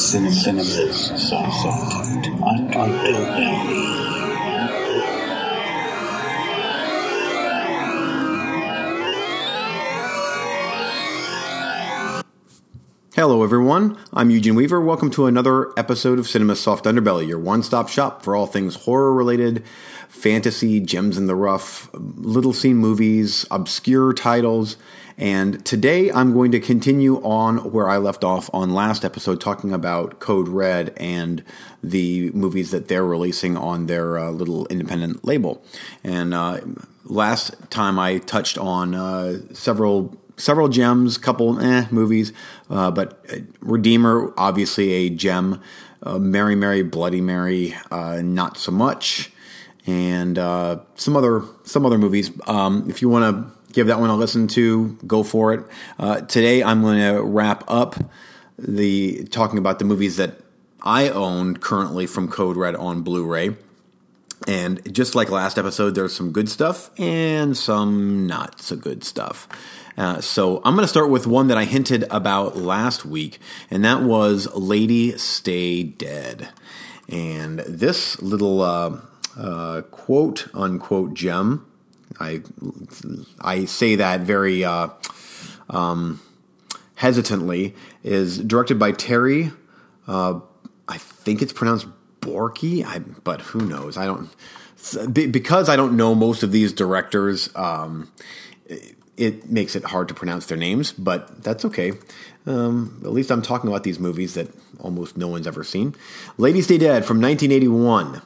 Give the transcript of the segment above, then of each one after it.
Cinema Soft Underbelly. Hello, everyone. I'm Eugene Weaver. Welcome to another episode of Cinema Soft Underbelly, your one stop shop for all things horror related, fantasy, gems in the rough, little seen movies, obscure titles. And today I'm going to continue on where I left off on last episode, talking about Code Red and the movies that they're releasing on their uh, little independent label. And uh, last time I touched on uh, several several gems, couple eh, movies, uh, but Redeemer, obviously a gem. Uh, Mary, Mary, Bloody Mary, uh, not so much, and uh, some other some other movies. Um, if you want to give that one a listen to, go for it. Uh, today, I'm going to wrap up the talking about the movies that I own currently from Code Red on Blu-ray. And just like last episode, there's some good stuff and some not so good stuff. Uh, so I'm going to start with one that I hinted about last week, and that was Lady Stay Dead. And this little uh, quote unquote gem, I I say that very uh, um, hesitantly, is directed by Terry. Uh, I think it's pronounced Borky, I, but who knows? I don't because I don't know most of these directors. Um, it makes it hard to pronounce their names, but that's okay. Um, at least I'm talking about these movies that almost no one's ever seen. Ladies Stay Dead from 1981.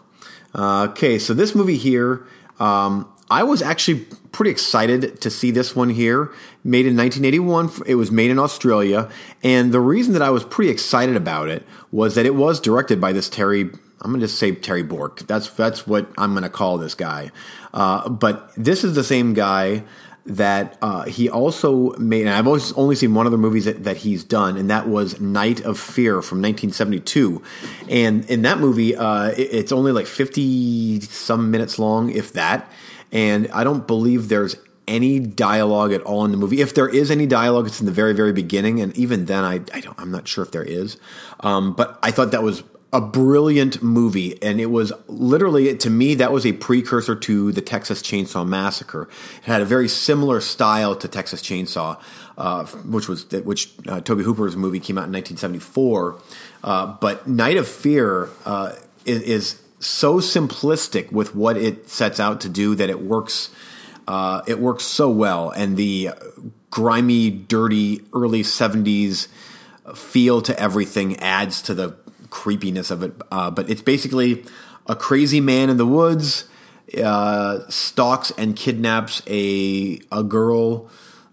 Uh, okay, so this movie here, um, I was actually pretty excited to see this one here. Made in 1981. It was made in Australia. And the reason that I was pretty excited about it was that it was directed by this Terry I'm going to just say Terry Bork. That's that's what I'm going to call this guy. Uh, but this is the same guy that uh, he also made, and I've always only seen one other movie that, that he's done, and that was Night of Fear from 1972. And in that movie, uh, it, it's only like 50 some minutes long, if that. And I don't believe there's any dialogue at all in the movie. If there is any dialogue, it's in the very, very beginning, and even then, I, I don't, I'm not sure if there is. Um, but I thought that was a brilliant movie, and it was literally to me that was a precursor to the Texas Chainsaw Massacre. It had a very similar style to Texas Chainsaw, uh, which was which uh, Tobe Hooper's movie came out in 1974. Uh, but Night of Fear uh, is, is, so simplistic with what it sets out to do that it works. Uh, it works so well, and the grimy, dirty early 70s feel to everything adds to the creepiness of it. Uh, but it's basically a crazy man in the woods uh, stalks and kidnaps a a girl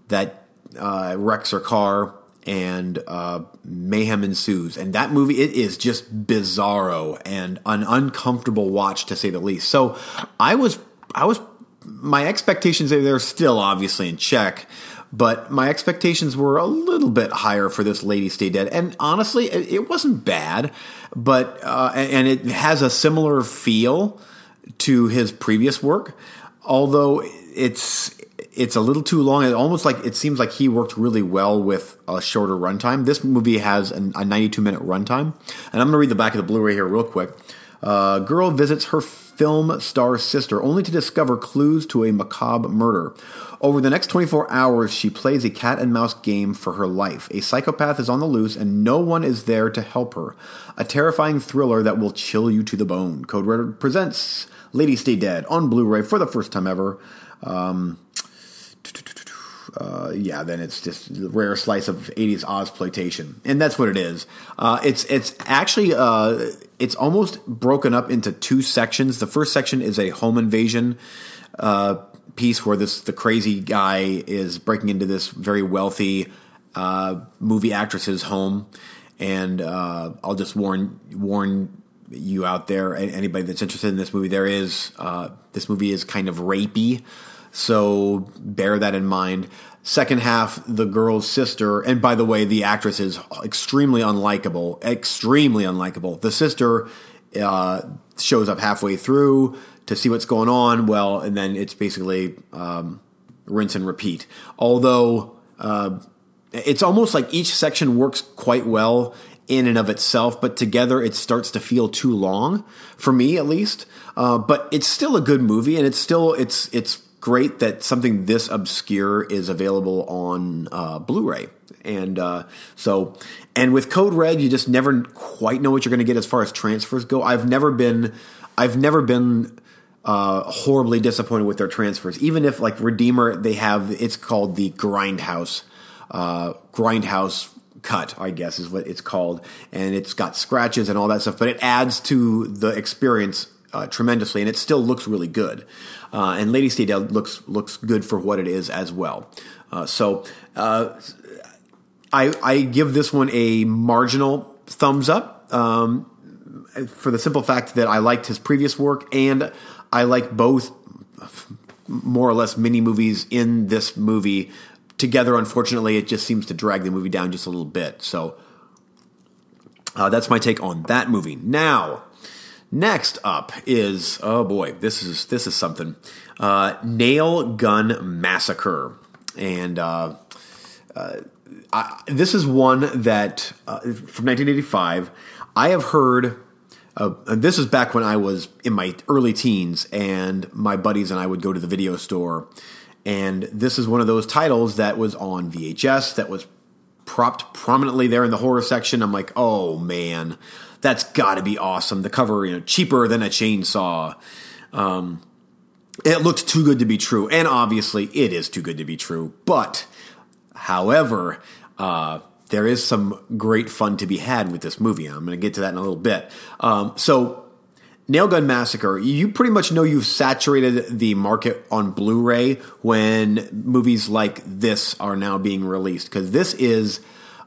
that uh, wrecks her car, and uh, mayhem ensues. And that movie it is just bizarro and an uncomfortable watch to say the least. So I was I was my expectations they're still obviously in check but my expectations were a little bit higher for this Lady Stay Dead, and honestly, it, wasn't bad. But uh, and it has a similar feel to his previous work, although it's it's a little too long. It almost like it seems like he worked really well with a shorter runtime. This movie has an, a 92 minute runtime, and I'm going to read the back of the Blu-ray here real quick. Uh, girl visits her film star sister only to discover clues to a macabre murder. Over the next 24 hours, she plays a cat and mouse game for her life. A psychopath is on the loose, and no one is there to help her. A terrifying thriller that will chill you to the bone. Code Red presents Lady Stay Dead on Blu ray for the first time ever. Um, uh, yeah, then it's just rare slice of 80s Ozploitation. And that's what it is. Uh, it's it's actually uh, it's almost broken up into two sections. The first section is a home invasion uh, piece where this the crazy guy is breaking into this very wealthy uh, movie actress's home, and uh, I'll just warn warn you out there, anybody that's interested in this movie, there is this movie is kind of rapey, so bear that in mind. Second half, the girl's sister, and by the way, the actress is extremely unlikable, extremely unlikable. The sister uh, shows up halfway through to see what's going on. Well, and then it's basically um, rinse and repeat. Although uh, it's almost like each section works quite well in and of itself, but together it starts to feel too long for me, at least. Uh, but it's still a good movie, and it's still it's it's great that something this obscure is available on uh, Blu-ray. And uh, so, and with Code Red, you just never quite know what you're going to get as far as transfers go. I've never been, I've never been uh, horribly disappointed with their transfers. Even if like Redeemer, they have it's called the Grindhouse, uh, Grindhouse cut, I guess is what it's called, and it's got scratches and all that stuff. But it adds to the experience uh, tremendously, and it still looks really good. Uh, and Lady Stay looks looks good for what it is as well. Uh, so uh, I, I give this one a marginal thumbs up um, for the simple fact that I liked his previous work and I like both more or less mini movies in this movie together. Unfortunately, it just seems to drag the movie down just a little bit. So uh, that's my take on that movie. Now, next up is oh boy, this is this is something. Uh, Nail Gun Massacre, and uh, uh I, this is one that uh, from 1985. I have heard uh, this is back when I was in my early teens, and my buddies and I would go to the video store. And this is one of those titles that was on VHS that was propped prominently there in the horror section. I'm like, oh man, that's got to be awesome. The cover, you know, cheaper than a chainsaw. Um, it looked too good to be true, and obviously it is too good to be true. But, however, uh, there is some great fun to be had with this movie. I'm going to get to that in a little bit. Um, so, Nailgun Massacre, you pretty much know you've saturated the market on Blu ray when movies like this are now being released because this is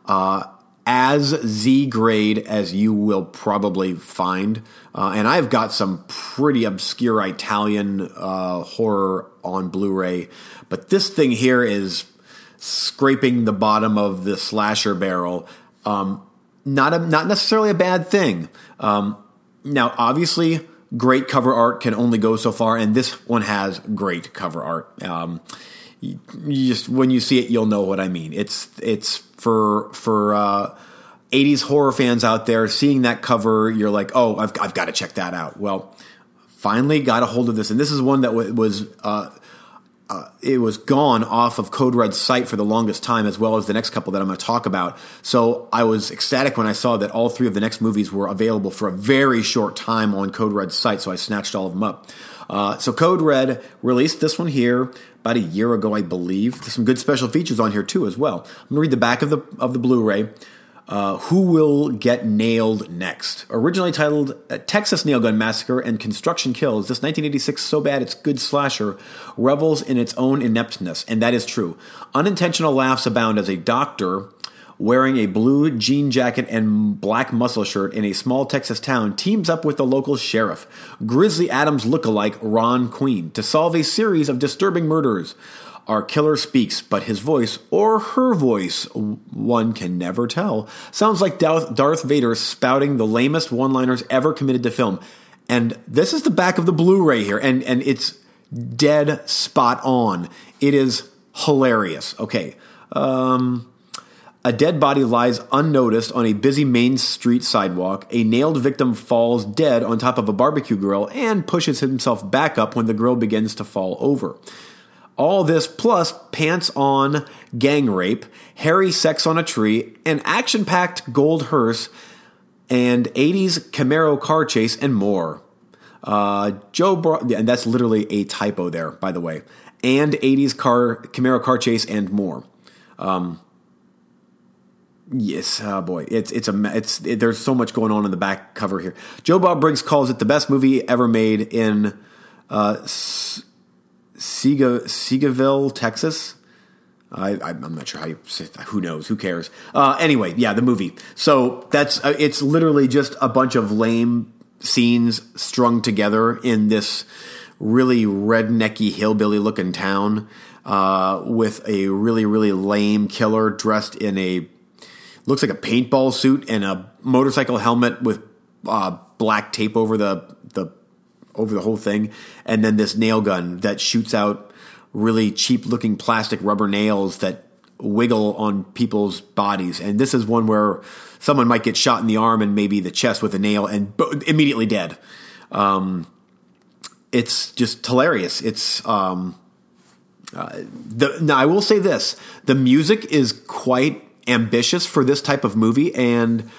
uh, as Z grade as you will probably find. Uh, and I've got some pretty obscure Italian uh, horror on Blu ray, but this thing here is scraping the bottom of the slasher barrel. Um, not a, not necessarily a bad thing. Um, now, obviously, great cover art can only go so far, and this one has great cover art. Um, you, just when you see it, you'll know what I mean. It's it's for for uh, 80s horror fans out there. Seeing that cover, you're like, oh, I've I've got to check that out. Well, finally got a hold of this, and this is one that w- was. Uh, uh, it was gone off of Code Red's site for the longest time, as well as the next couple that I'm going to talk about. So I was ecstatic when I saw that all three of the next movies were available for a very short time on Code Red's site. So I snatched all of them up. Uh, so Code Red released this one here about a year ago, I believe. There's some good special features on here too, as well. I'm to read the back of the of the Blu-ray. Uh, Who Will Get Nailed Next? Originally titled uh, Texas Nail Gun Massacre and Construction Kills, this 1986 so bad it's good slasher revels in its own ineptness, and that is true. Unintentional laughs abound as a doctor wearing a blue jean jacket and black muscle shirt in a small Texas town teams up with the local sheriff, Grizzly Adams look-alike Ron Queen, to solve a series of disturbing murders. Our killer speaks, but his voice, or her voice, one can never tell, sounds like Darth Vader spouting the lamest one liners ever committed to film. And this is the back of the Blu ray here, and, and it's dead spot on. It is hilarious. Okay. Um, a dead body lies unnoticed on a busy Main Street sidewalk. A nailed victim falls dead on top of a barbecue grill and pushes himself back up when the grill begins to fall over. All this plus pants on gang rape, hairy sex on a tree, an action packed gold hearse, and 80s Camaro car chase, and more. Uh, Joe, Bro- and that's literally a typo there, by the way. And 80s car Camaro car chase and more. Um, yes, oh boy, it's it's a it's it, there's so much going on in the back cover here. Joe Bob Briggs calls it the best movie ever made in uh, Sega, Texas. I, am not sure how you say. Who knows? Who cares? Uh, anyway, yeah, the movie. So that's uh, it's literally just a bunch of lame scenes strung together in this really rednecky hillbilly looking town uh, with a really really lame killer dressed in a looks like a paintball suit and a motorcycle helmet with uh, black tape over the the over the whole thing, and then this nail gun that shoots out really cheap looking plastic rubber nails that wiggle on people's bodies. And this is one where someone might get shot in the arm and maybe the chest with a nail and immediately dead. Um, it's just hilarious. It's um, uh, the, now I will say this: the music is quite ambitious for this type of movie, and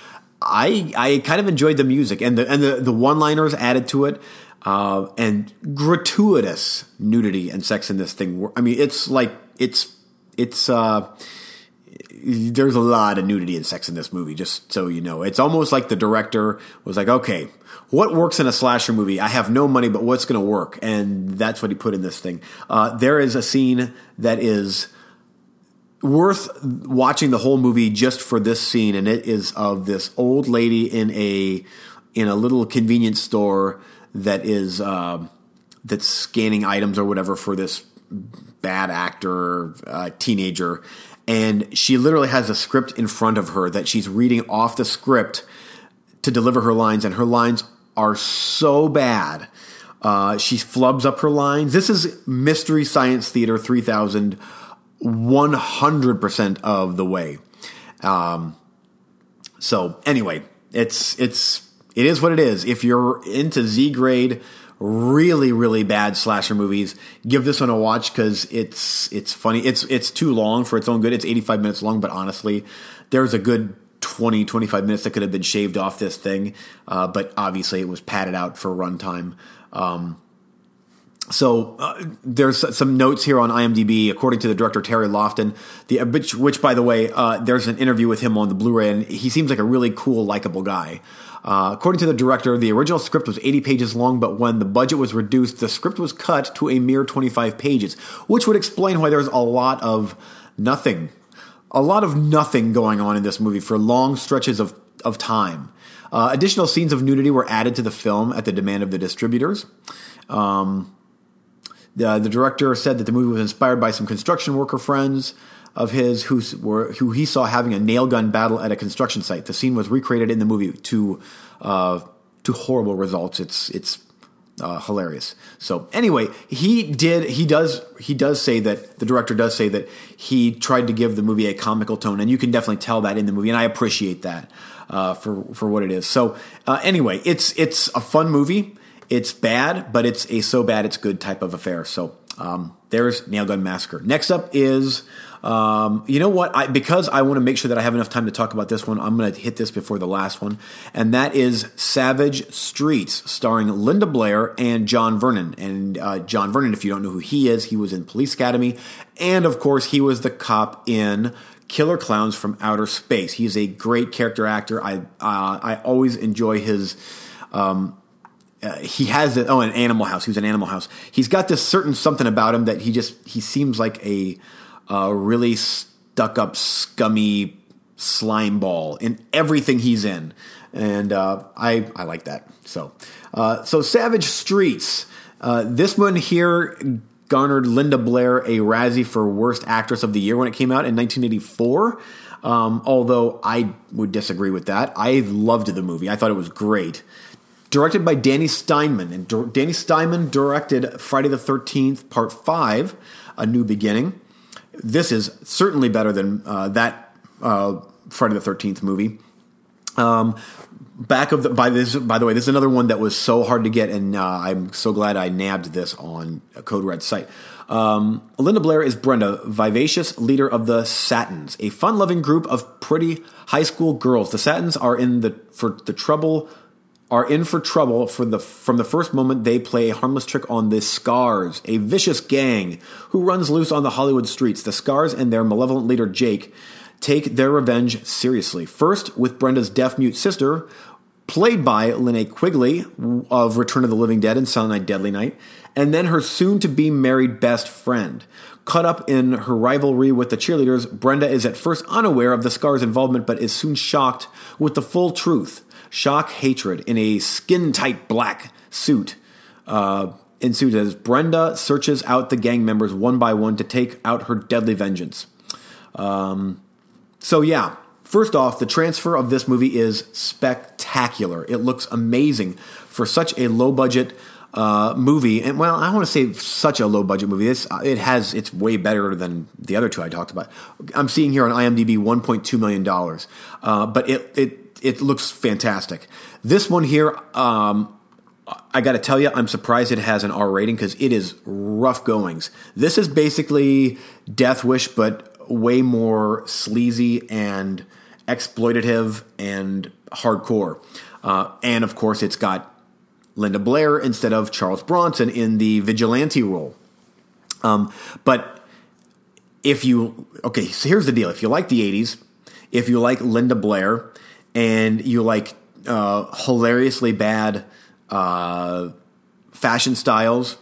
I I kind of enjoyed the music and the and the, the one liners added to it. Uh, and gratuitous nudity and sex in this thing. I mean, it's like it's it's uh, there's a lot of nudity and sex in this movie. Just so you know, it's almost like the director was like, okay, what works in a slasher movie? I have no money, but what's going to work? And that's what he put in this thing. Uh, there is a scene that is worth watching the whole movie just for this scene, and it is of this old lady in a in a little convenience store that is uh, that's scanning items or whatever for this bad actor uh, teenager, and she literally has a script in front of her that she's reading off the script to deliver her lines, and her lines are so bad. Uh, she flubs up her lines. This is Mystery Science Theater 3000 100% of the way. Um, so anyway, it's it's it is what it is. If you're into Z grade, really really bad slasher movies, give this one a watch because it's it's funny. It's it's too long for its own good. It's 85 minutes long, but honestly, there's a good 20 25 minutes that could have been shaved off this thing. Uh, but obviously, it was padded out for runtime. Um, so uh, there's some notes here on IMDb. According to the director Terry Lofton, the which, which by the way, uh, there's an interview with him on the Blu-ray, and he seems like a really cool, likable guy. Uh, according to the director, the original script was 80 pages long, but when the budget was reduced, the script was cut to a mere 25 pages, which would explain why there's a lot of nothing, a lot of nothing going on in this movie for long stretches of of time. Uh, additional scenes of nudity were added to the film at the demand of the distributors. Um, the, the director said that the movie was inspired by some construction worker friends of his who were who he saw having a nail gun battle at a construction site. The scene was recreated in the movie to uh, to horrible results. It's it's uh, hilarious. So anyway, he did he does he does say that the director does say that he tried to give the movie a comical tone, and you can definitely tell that in the movie, and I appreciate that uh, for for what it is. So uh, anyway, it's it's a fun movie. It's bad, but it's a so bad it's good type of affair. So um, there's Nailgun Massacre. Next up is, um, you know what? I, because I want to make sure that I have enough time to talk about this one, I'm going to hit this before the last one, and that is Savage Streets, starring Linda Blair and John Vernon. And uh, John Vernon, if you don't know who he is, he was in Police Academy, and of course, he was the cop in Killer Klowns from Outer Space. He's a great character actor. I uh, I always enjoy his. Um, uh, he has a, oh an Animal House. He was an Animal House. He's got this certain something about him that he just he seems like a, a really stuck up, scummy slime ball in everything he's in, and uh, I I like that. So uh, so Savage Streets. Uh, this one here garnered Linda Blair a Razzie for Worst Actress of the Year when it came out in 1984. Um, although I would disagree with that. I loved the movie. I thought it was great directed by Danny Steinmann. And Danny Steinmann directed Friday the 13th, Part 5, A New Beginning. This is certainly better than uh, that uh, Friday the 13th movie. Um, back of the by this by the way, this is another one that was so hard to get, and uh, I'm so glad I nabbed this on a Code Red site. Um, Linda Blair is Brenda, vivacious leader of the Satins, a fun-loving group of pretty high school girls. The Satins are in the for the trouble are in for trouble for the, from the first moment they play a harmless trick on the Scars, a vicious gang who runs loose on the Hollywood streets. The Scars and their malevolent leader Jake take their revenge seriously. First, with Brenda's deaf mute sister, played by Linnea Quigley of Return of the Living Dead and Silent Night Deadly Night, and then her soon to be married best friend. Caught up in her rivalry with the cheerleaders, Brenda is at first unaware of the Scars' involvement but is soon shocked with the full truth shock hatred in a skin tight black suit. Uh, ensues as Brenda searches out the gang members one by one to take out her deadly vengeance. Um, so, yeah, first off, the transfer of this movie is spectacular. It looks amazing for such a low budget uh, movie, and well, I want to say such a low budget movie. This it has it's way better than the other two I talked about. I'm seeing here on IMDb 1.2 million dollars, uh, but it it it looks fantastic. This one here, um, I got to tell you, I'm surprised it has an R rating because it is rough goings. This is basically Death Wish, but way more sleazy and exploitative and hardcore. Uh, and of course, it's got Linda Blair instead of Charles Bronson in the vigilante role. Um, but if you, okay, so here's the deal. If you like the 80s, if you like Linda Blair, and you like uh, hilariously bad uh, fashion styles,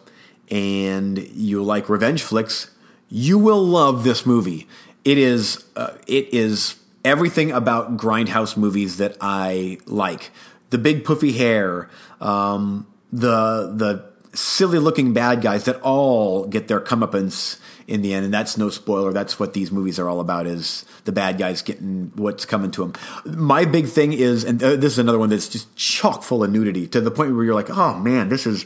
and you like revenge flicks, you will love this movie. It is, uh, it is everything about grindhouse movies that I like. The big puffy hair, um, the the silly looking bad guys that all get their comeuppance in the end, and that's no spoiler. That's what these movies are all about: is the bad guys getting what's coming to them. My big thing is, and uh, this is another one that's just chock full of nudity to the point where you're like, oh man, this is,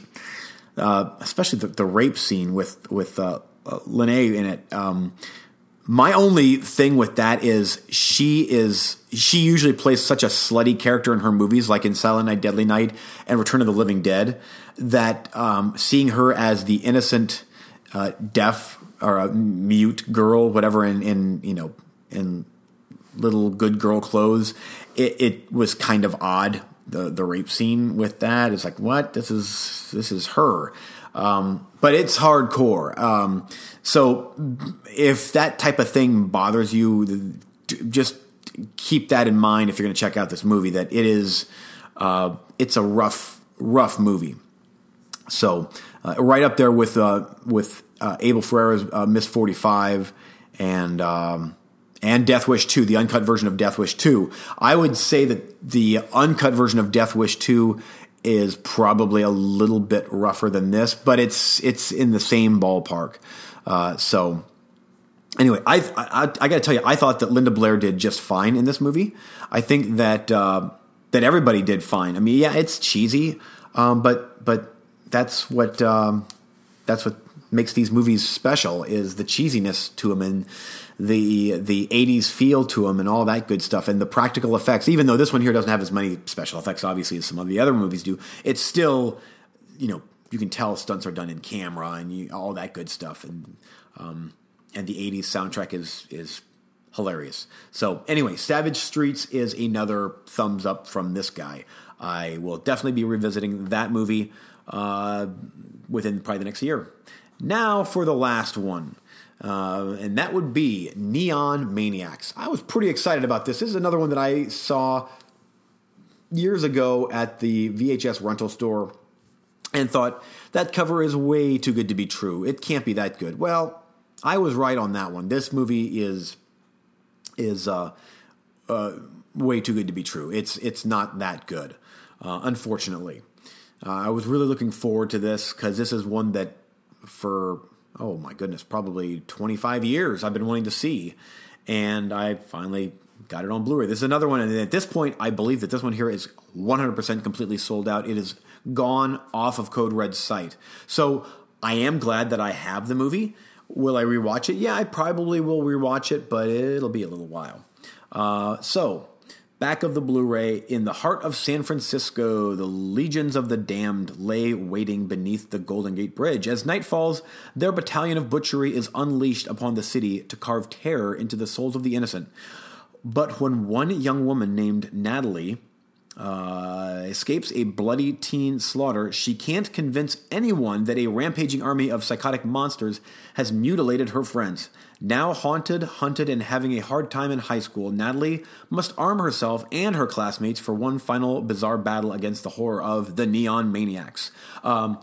uh, especially the, the, rape scene with with uh, uh Linnea in it. Um, my only thing with that is she is she usually plays such a slutty character in her movies, like in Silent Night, Deadly Night, and Return of the Living Dead, that um, seeing her as the innocent, uh, deaf or a mute girl, whatever, in, in you know in little good girl clothes, it, it was kind of odd. The the rape scene with that is like what this is this is her. Um, but it's hardcore. Um, so if that type of thing bothers you, just keep that in mind if you're going to check out this movie. That it is, uh, it's a rough, rough movie. So uh, right up there with uh, with uh, Abel Ferrara's uh, Miss Forty Five and. Um, and Death Wish 2, the uncut version of Death Wish 2. I would say that the uncut version of Death Wish 2 is probably a little bit rougher than this, but it's it's in the same ballpark. Uh, so anyway, I, I, I got to tell you, I thought that Linda Blair did just fine in this movie. I think that uh, that everybody did fine. I mean, yeah, it's cheesy, um, but but that's what um, that's what makes these movies special is the cheesiness to them and the the 80s feel to them and all that good stuff and the practical effects even though this one here doesn't have as many special effects obviously as some of the other movies do it's still you know you can tell stunts are done in camera and you, all that good stuff. And um, and the 80s soundtrack is is hilarious. So anyway savage streets is another thumbs up from this guy. I will definitely be revisiting that movie uh, within probably the next year. Now for the last one uh, and that would be Neon Maniacs. I was pretty excited about this. This is another one that I saw years ago at the VHS rental store and thought that cover is way too good to be true. It can't be that good. Well, I was right on that one. This movie is is uh, uh, way too good to be true. It's it's not that good, uh, unfortunately. Uh, I was really looking forward to this because this is one that for oh my goodness, probably 25 years I've been wanting to see. And I finally got it on Blu ray. This is another one. And at this point, I believe that this one here is 100% completely sold out. It is gone off of Code Red's site. So I am glad that I have the movie. Will I rewatch it? Yeah, I probably will rewatch it, but it'll be a little while. Uh, so Back of the Blu ray, in the heart of San Francisco, the legions of the damned lay waiting beneath the Golden Gate Bridge. As night falls, their battalion of butchery is unleashed upon the city to carve terror into the souls of the innocent. But when one young woman named Natalie uh, escapes a bloody teen slaughter, she can't convince anyone that a rampaging army of psychotic monsters has mutilated her friends. Now haunted, hunted, and having a hard time in high school, Natalie must arm herself and her classmates for one final bizarre battle against the horror of the Neon Maniacs. Um,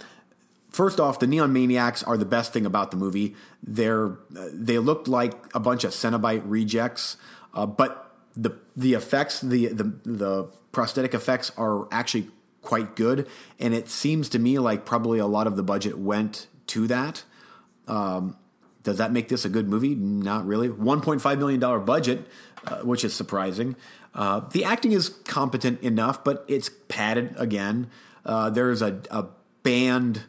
first off, the Neon Maniacs are the best thing about the movie. They're they looked like a bunch of Cenobite rejects, uh, but the the effects, the the the prosthetic effects are actually quite good, and it seems to me like probably a lot of the budget went to that. Um, does that make this a good movie? Not really. $1.5 million budget, uh, which is surprising. Uh, the acting is competent enough, but it's padded again. Uh, there's a, a, band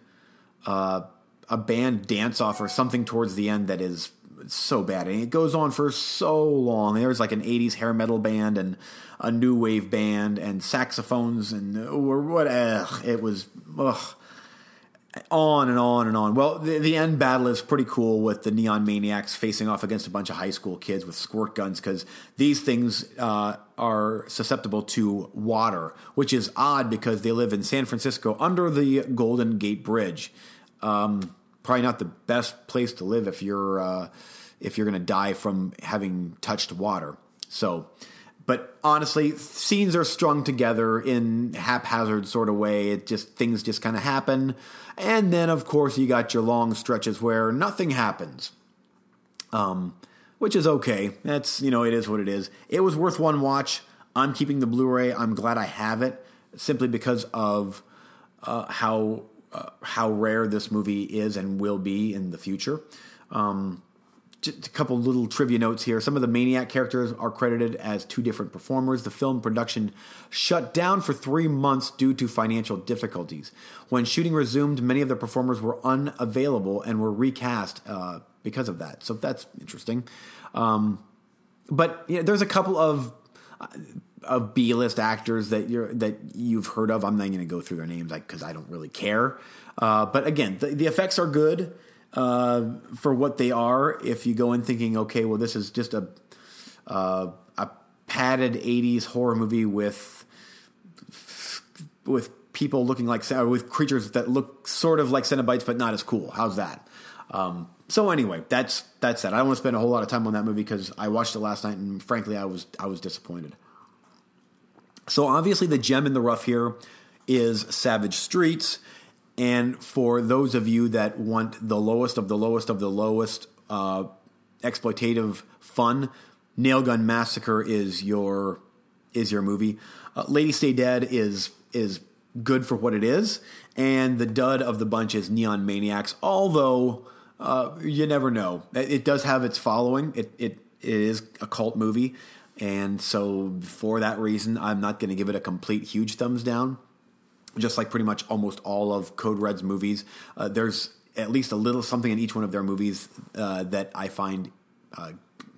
uh, a band dance off or something towards the end that is so bad. And it goes on for so long. There's like an 80s hair metal band and a new wave band and saxophones and or what ugh, it was ugh, on and on and on. Well, the, the end battle is pretty cool with the neon maniacs facing off against a bunch of high school kids with squirt guns because these things uh, are susceptible to water, which is odd because they live in San Francisco under the Golden Gate Bridge. Um, probably not the best place to live if you're uh, if you're going to die from having touched water. So, but honestly, scenes are strung together in haphazard sort of way. It just things just kind of happen, and then of course you got your long stretches where nothing happens. Um, which is okay. That's you know it is what it is. It was worth one watch. I'm keeping the Blu-ray. I'm glad I have it simply because of uh, how uh, how rare this movie is and will be in the future. Um, just a couple little trivia notes here. Some of the Maniac characters are credited as two different performers. The film production shut down for three months due to financial difficulties. When shooting resumed, many of the performers were unavailable and were recast uh, because of that. So that's interesting. Um, but you know, there's a couple of uh, of B list actors that you're that you've heard of. I'm not going to go through their names because I don't really care. Uh, but again, the, the, effects are good uh, for what they are. If you go in thinking, okay, well, this is just a uh, a padded '80s horror movie with with people looking like with creatures that look sort of like Cenobites, but not as cool. How's that? Um, so anyway, that's that's that. I don't want to spend a whole lot of time on that movie because I watched it last night and frankly, I was I was disappointed. So obviously, the gem in the rough here is Savage Streets. And for those of you that want the lowest of the lowest of the lowest uh, exploitative fun, Nailgun Massacre is your is your movie. Uh, Lady Stay Dead is is good for what it is, and the dud of the bunch is Neon Maniacs. Although uh, you never know, it does have its following. It it, it is a cult movie, and so, for that reason, I'm not going to give it a complete huge thumbs down. Just like pretty much almost all of Code Red's movies, uh, there's at least a little something in each one of their movies uh, that I find uh,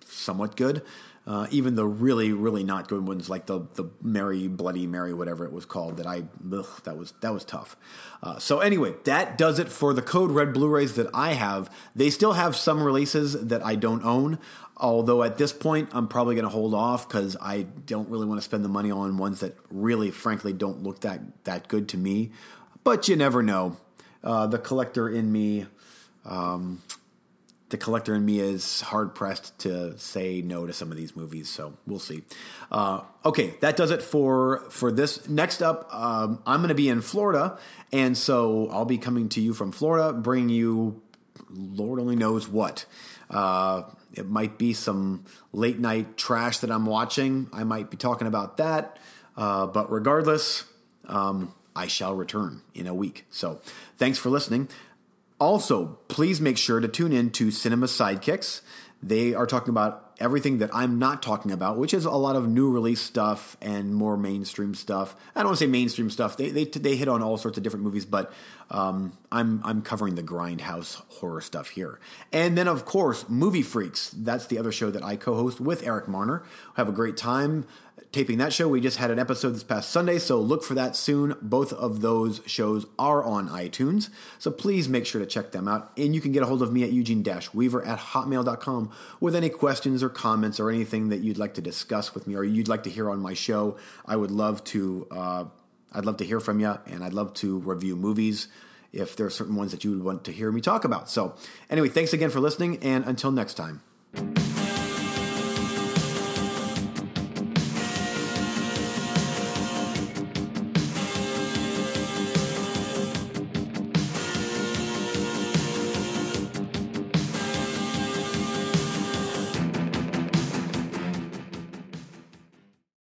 somewhat good. Uh, even the really, really not good ones, like the the Mary Bloody Mary, whatever it was called, that I ugh, that was that was tough. Uh, so anyway, that does it for the Code Red Blu-rays that I have. They still have some releases that I don't own. Although at this point, I'm probably going to hold off because I don't really want to spend the money on ones that really, frankly, don't look that that good to me. But you never know. Uh, the collector in me. Um, the collector in me is hard pressed to say no to some of these movies, so we'll see. Uh, okay, that does it for for this. Next up, um, I'm going to be in Florida, and so I'll be coming to you from Florida, bringing you Lord only knows what. Uh, it might be some late night trash that I'm watching. I might be talking about that, uh, but regardless. Um, I shall return in a week. So, thanks for listening. Also, please make sure to tune in to Cinema Sidekicks. They are talking about everything that I'm not talking about, which is a lot of new release stuff and more mainstream stuff. I don't want to say mainstream stuff. They they, they hit on all sorts of different movies, but um, I'm I'm covering the grindhouse horror stuff here. And then of course, Movie Freaks. That's the other show that I co-host with Eric Marner. Have a great time taping that show. We just had an episode this past Sunday, so look for that soon. Both of those shows are on iTunes, so please make sure to check them out. And you can get a hold of me at Eugene Weaver at hotmail.com with any questions or comments or anything that you'd like to discuss with me or you'd like to hear on my show. I would love to. Uh, I'd love to hear from you, and I'd love to review movies if there are certain ones that you would want to hear me talk about. So, anyway, thanks again for listening, and until next time.